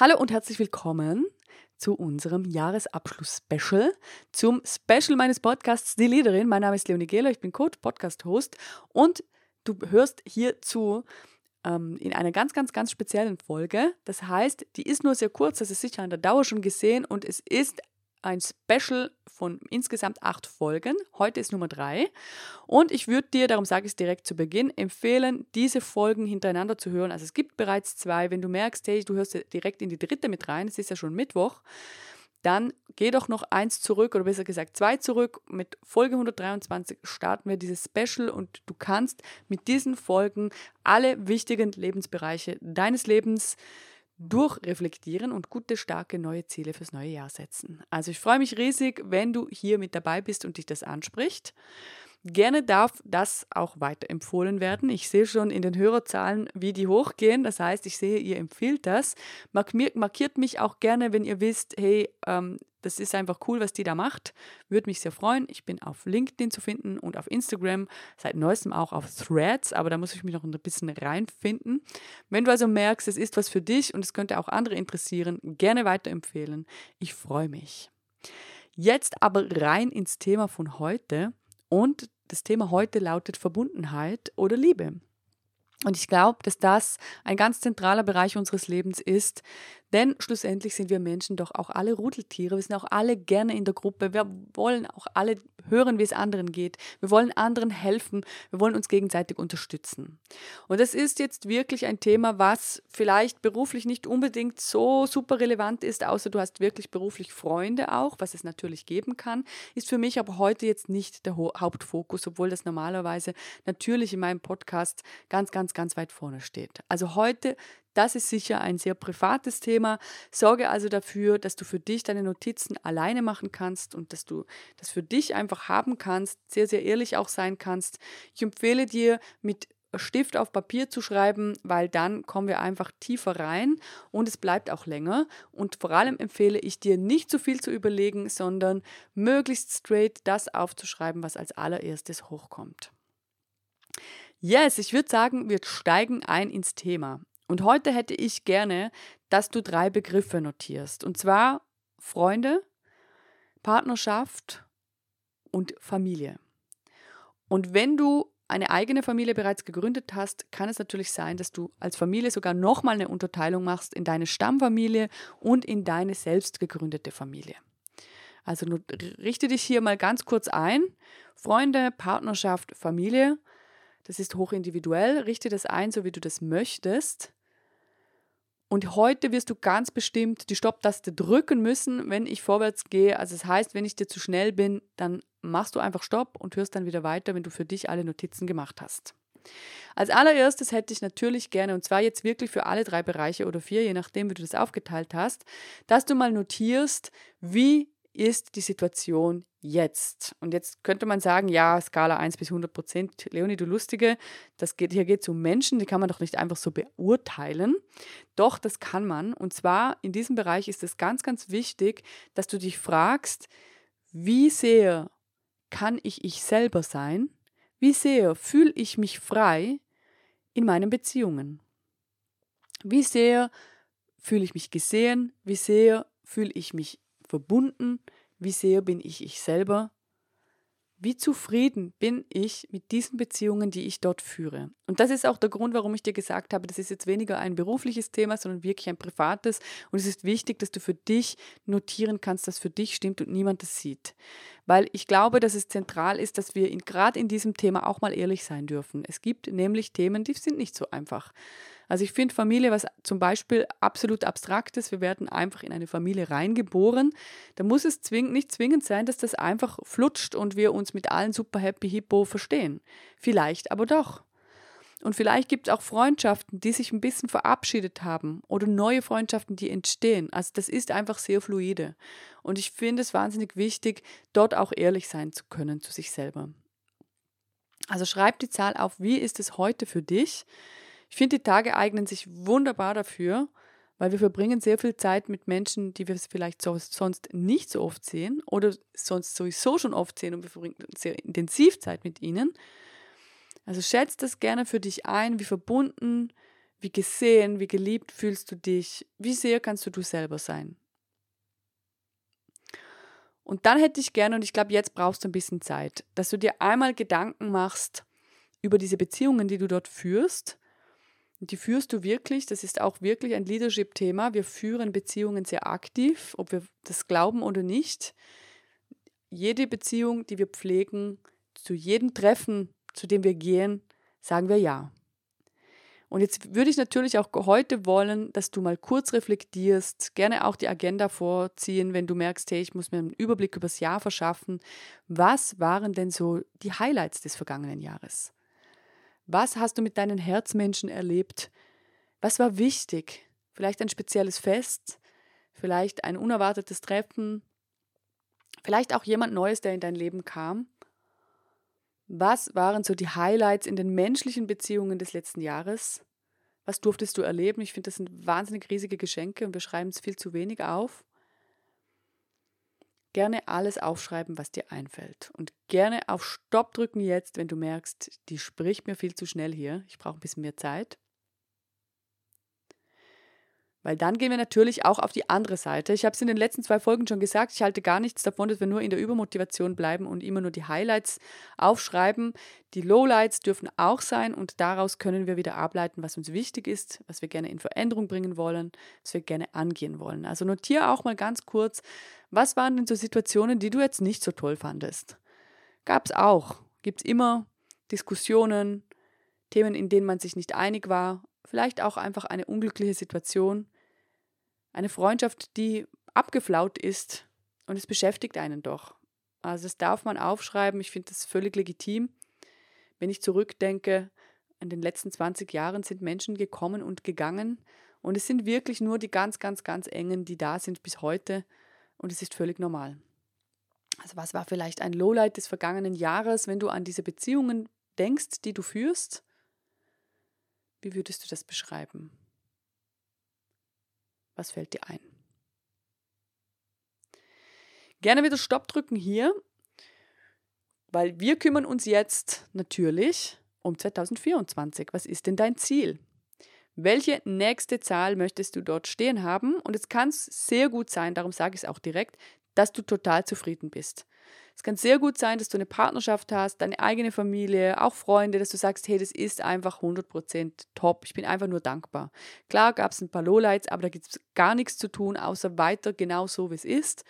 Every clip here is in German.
Hallo und herzlich willkommen zu unserem Jahresabschluss-Special, zum Special meines Podcasts Die Leaderin. Mein Name ist Leonie Gehler, ich bin Coach, Podcast-Host und du hörst hier zu ähm, in einer ganz, ganz, ganz speziellen Folge. Das heißt, die ist nur sehr kurz, das ist sicher an der Dauer schon gesehen und es ist ein Special von insgesamt acht Folgen. Heute ist Nummer drei. Und ich würde dir, darum sage ich es direkt zu Beginn, empfehlen, diese Folgen hintereinander zu hören. Also es gibt bereits zwei. Wenn du merkst, hey, du hörst direkt in die dritte mit rein, es ist ja schon Mittwoch, dann geh doch noch eins zurück oder besser gesagt zwei zurück. Mit Folge 123 starten wir dieses Special und du kannst mit diesen Folgen alle wichtigen Lebensbereiche deines Lebens durchreflektieren und gute, starke neue Ziele fürs neue Jahr setzen. Also ich freue mich riesig, wenn du hier mit dabei bist und dich das anspricht. Gerne darf das auch weiterempfohlen werden. Ich sehe schon in den Hörerzahlen, wie die hochgehen. Das heißt, ich sehe, ihr empfiehlt das. Markiert mich auch gerne, wenn ihr wisst, hey, ähm, das ist einfach cool, was die da macht. Würde mich sehr freuen. Ich bin auf LinkedIn zu finden und auf Instagram, seit neuestem auch auf Threads, aber da muss ich mich noch ein bisschen reinfinden. Wenn du also merkst, es ist was für dich und es könnte auch andere interessieren, gerne weiterempfehlen. Ich freue mich. Jetzt aber rein ins Thema von heute. Und das Thema heute lautet Verbundenheit oder Liebe. Und ich glaube, dass das ein ganz zentraler Bereich unseres Lebens ist, denn schlussendlich sind wir Menschen doch auch alle Rudeltiere. Wir sind auch alle gerne in der Gruppe. Wir wollen auch alle hören, wie es anderen geht. Wir wollen anderen helfen. Wir wollen uns gegenseitig unterstützen. Und das ist jetzt wirklich ein Thema, was vielleicht beruflich nicht unbedingt so super relevant ist, außer du hast wirklich beruflich Freunde auch, was es natürlich geben kann, ist für mich aber heute jetzt nicht der Hauptfokus, obwohl das normalerweise natürlich in meinem Podcast ganz, ganz, ganz weit vorne steht. Also heute das ist sicher ein sehr privates Thema. Sorge also dafür, dass du für dich deine Notizen alleine machen kannst und dass du das für dich einfach haben kannst, sehr, sehr ehrlich auch sein kannst. Ich empfehle dir, mit Stift auf Papier zu schreiben, weil dann kommen wir einfach tiefer rein und es bleibt auch länger. Und vor allem empfehle ich dir nicht zu viel zu überlegen, sondern möglichst straight das aufzuschreiben, was als allererstes hochkommt. Yes, ich würde sagen, wir steigen ein ins Thema. Und heute hätte ich gerne, dass du drei Begriffe notierst. Und zwar Freunde, Partnerschaft und Familie. Und wenn du eine eigene Familie bereits gegründet hast, kann es natürlich sein, dass du als Familie sogar nochmal eine Unterteilung machst in deine Stammfamilie und in deine selbst gegründete Familie. Also richte dich hier mal ganz kurz ein. Freunde, Partnerschaft, Familie. Das ist hochindividuell. Richte das ein, so wie du das möchtest. Und heute wirst du ganz bestimmt die Stopptaste drücken müssen, wenn ich vorwärts gehe. Also das heißt, wenn ich dir zu schnell bin, dann machst du einfach Stopp und hörst dann wieder weiter, wenn du für dich alle Notizen gemacht hast. Als allererstes hätte ich natürlich gerne, und zwar jetzt wirklich für alle drei Bereiche oder vier, je nachdem, wie du das aufgeteilt hast, dass du mal notierst, wie ist die Situation jetzt? Und jetzt könnte man sagen, ja, Skala 1 bis 100 Prozent, Leonie, du Lustige, das geht, hier geht es um Menschen, die kann man doch nicht einfach so beurteilen. Doch, das kann man. Und zwar in diesem Bereich ist es ganz, ganz wichtig, dass du dich fragst, wie sehr kann ich ich selber sein? Wie sehr fühle ich mich frei in meinen Beziehungen? Wie sehr fühle ich mich gesehen? Wie sehr fühle ich mich verbunden? Wie sehr bin ich ich selber? Wie zufrieden bin ich mit diesen Beziehungen, die ich dort führe? Und das ist auch der Grund, warum ich dir gesagt habe, das ist jetzt weniger ein berufliches Thema, sondern wirklich ein privates. Und es ist wichtig, dass du für dich notieren kannst, dass für dich stimmt und niemand das sieht. Weil ich glaube, dass es zentral ist, dass wir gerade in diesem Thema auch mal ehrlich sein dürfen. Es gibt nämlich Themen, die sind nicht so einfach. Also ich finde Familie was zum Beispiel absolut abstraktes. Wir werden einfach in eine Familie reingeboren. Da muss es zwing nicht zwingend sein, dass das einfach flutscht und wir uns mit allen super happy hippo verstehen. Vielleicht aber doch. Und vielleicht gibt es auch Freundschaften, die sich ein bisschen verabschiedet haben oder neue Freundschaften, die entstehen. Also das ist einfach sehr fluide. Und ich finde es wahnsinnig wichtig, dort auch ehrlich sein zu können zu sich selber. Also schreib die Zahl auf, wie ist es heute für dich? Ich finde, die Tage eignen sich wunderbar dafür, weil wir verbringen sehr viel Zeit mit Menschen, die wir vielleicht sonst nicht so oft sehen oder sonst sowieso schon oft sehen und wir verbringen sehr intensiv Zeit mit ihnen. Also schätzt das gerne für dich ein, wie verbunden, Wie gesehen, wie geliebt fühlst du dich? Wie sehr kannst du du selber sein? Und dann hätte ich gerne, und ich glaube, jetzt brauchst du ein bisschen Zeit, dass du dir einmal Gedanken machst über diese Beziehungen, die du dort führst. Und die führst du wirklich, das ist auch wirklich ein Leadership-Thema. Wir führen Beziehungen sehr aktiv, ob wir das glauben oder nicht. Jede Beziehung, die wir pflegen, zu jedem Treffen, zu dem wir gehen, sagen wir ja. Und jetzt würde ich natürlich auch heute wollen, dass du mal kurz reflektierst, gerne auch die Agenda vorziehen, wenn du merkst, hey, ich muss mir einen Überblick über das Jahr verschaffen. Was waren denn so die Highlights des vergangenen Jahres? Was hast du mit deinen Herzmenschen erlebt? Was war wichtig? Vielleicht ein spezielles Fest, vielleicht ein unerwartetes Treffen, vielleicht auch jemand Neues, der in dein Leben kam. Was waren so die Highlights in den menschlichen Beziehungen des letzten Jahres? Was durftest du erleben? Ich finde, das sind wahnsinnig riesige Geschenke und wir schreiben es viel zu wenig auf. Gerne alles aufschreiben, was dir einfällt. Und gerne auf Stopp drücken jetzt, wenn du merkst, die spricht mir viel zu schnell hier. Ich brauche ein bisschen mehr Zeit. Weil dann gehen wir natürlich auch auf die andere Seite. Ich habe es in den letzten zwei Folgen schon gesagt, ich halte gar nichts davon, dass wir nur in der Übermotivation bleiben und immer nur die Highlights aufschreiben. Die Lowlights dürfen auch sein und daraus können wir wieder ableiten, was uns wichtig ist, was wir gerne in Veränderung bringen wollen, was wir gerne angehen wollen. Also notiere auch mal ganz kurz, was waren denn so Situationen, die du jetzt nicht so toll fandest? Gab es auch. Gibt es immer Diskussionen, Themen, in denen man sich nicht einig war, vielleicht auch einfach eine unglückliche Situation eine Freundschaft, die abgeflaut ist und es beschäftigt einen doch. Also das darf man aufschreiben. Ich finde das völlig legitim. Wenn ich zurückdenke, in den letzten 20 Jahren sind Menschen gekommen und gegangen und es sind wirklich nur die ganz, ganz, ganz engen, die da sind bis heute und es ist völlig normal. Also was war vielleicht ein Lowlight des vergangenen Jahres, wenn du an diese Beziehungen denkst, die du führst? Wie würdest du das beschreiben? Was fällt dir ein? Gerne wieder Stopp drücken hier, weil wir kümmern uns jetzt natürlich um 2024. Was ist denn dein Ziel? Welche nächste Zahl möchtest du dort stehen haben? Und es kann sehr gut sein, darum sage ich es auch direkt, dass du total zufrieden bist. Es kann sehr gut sein, dass du eine Partnerschaft hast, deine eigene Familie, auch Freunde, dass du sagst, hey, das ist einfach 100% top. Ich bin einfach nur dankbar. Klar gab es ein paar Lowlights, aber da gibt es gar nichts zu tun, außer weiter genau so, wie es ist.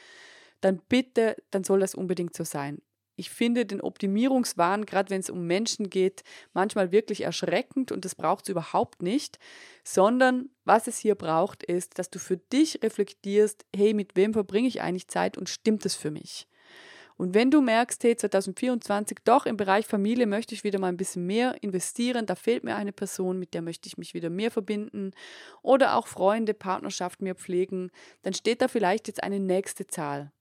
Dann bitte, dann soll das unbedingt so sein. Ich finde den Optimierungswahn, gerade wenn es um Menschen geht, manchmal wirklich erschreckend und das braucht es überhaupt nicht, sondern was es hier braucht, ist, dass du für dich reflektierst, hey, mit wem verbringe ich eigentlich Zeit und stimmt es für mich? Und wenn du merkst, hey, 2024 doch im Bereich Familie möchte ich wieder mal ein bisschen mehr investieren, da fehlt mir eine Person, mit der möchte ich mich wieder mehr verbinden oder auch Freunde, Partnerschaft mehr pflegen, dann steht da vielleicht jetzt eine nächste Zahl.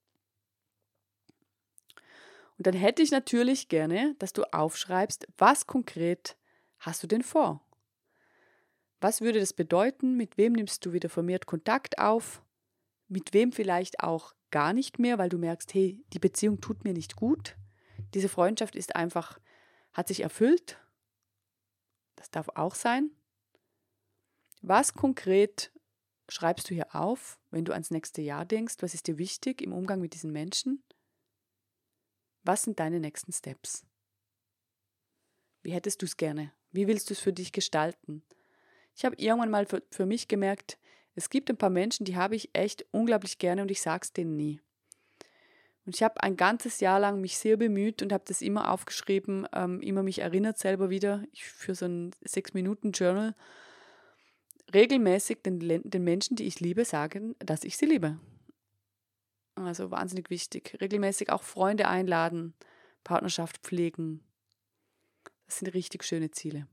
Und dann hätte ich natürlich gerne, dass du aufschreibst, was konkret hast du denn vor? Was würde das bedeuten? Mit wem nimmst du wieder vermehrt Kontakt auf? Mit wem vielleicht auch gar nicht mehr, weil du merkst, hey, die Beziehung tut mir nicht gut. Diese Freundschaft ist einfach, hat sich erfüllt. Das darf auch sein. Was konkret schreibst du hier auf, wenn du ans nächste Jahr denkst? Was ist dir wichtig im Umgang mit diesen Menschen? Was sind deine nächsten Steps? Wie hättest du es gerne? Wie willst du es für dich gestalten? Ich habe irgendwann mal für, für mich gemerkt, es gibt ein paar Menschen, die habe ich echt unglaublich gerne und ich sage es denen nie. Und ich habe ein ganzes Jahr lang mich sehr bemüht und habe das immer aufgeschrieben, ähm, immer mich erinnert selber wieder ich, für so ein Sechs-Minuten-Journal, regelmäßig den, den Menschen, die ich liebe, sagen, dass ich sie liebe. Also wahnsinnig wichtig. Regelmäßig auch Freunde einladen, Partnerschaft pflegen. Das sind richtig schöne Ziele.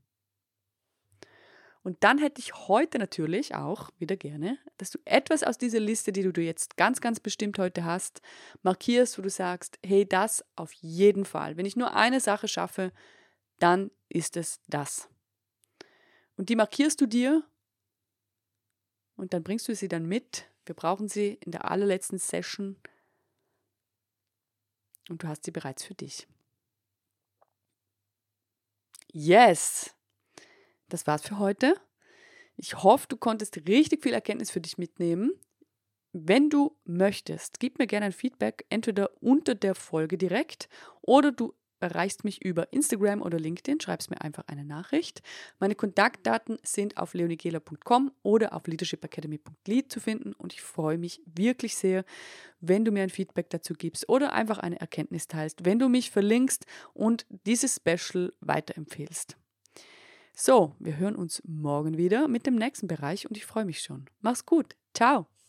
Und dann hätte ich heute natürlich auch wieder gerne, dass du etwas aus dieser Liste, die du jetzt ganz, ganz bestimmt heute hast, markierst, wo du sagst, hey, das auf jeden Fall. Wenn ich nur eine Sache schaffe, dann ist es das. Und die markierst du dir und dann bringst du sie dann mit. Wir brauchen sie in der allerletzten Session und du hast sie bereits für dich. Yes! Das war's für heute. Ich hoffe, du konntest richtig viel Erkenntnis für dich mitnehmen. Wenn du möchtest, gib mir gerne ein Feedback, entweder unter der Folge direkt oder du erreichst mich über Instagram oder LinkedIn, schreibst mir einfach eine Nachricht. Meine Kontaktdaten sind auf leonigela.com oder auf leadershipacademy.lead zu finden und ich freue mich wirklich sehr, wenn du mir ein Feedback dazu gibst oder einfach eine Erkenntnis teilst, wenn du mich verlinkst und dieses Special weiterempfehlst. So, wir hören uns morgen wieder mit dem nächsten Bereich und ich freue mich schon. Mach's gut. Ciao.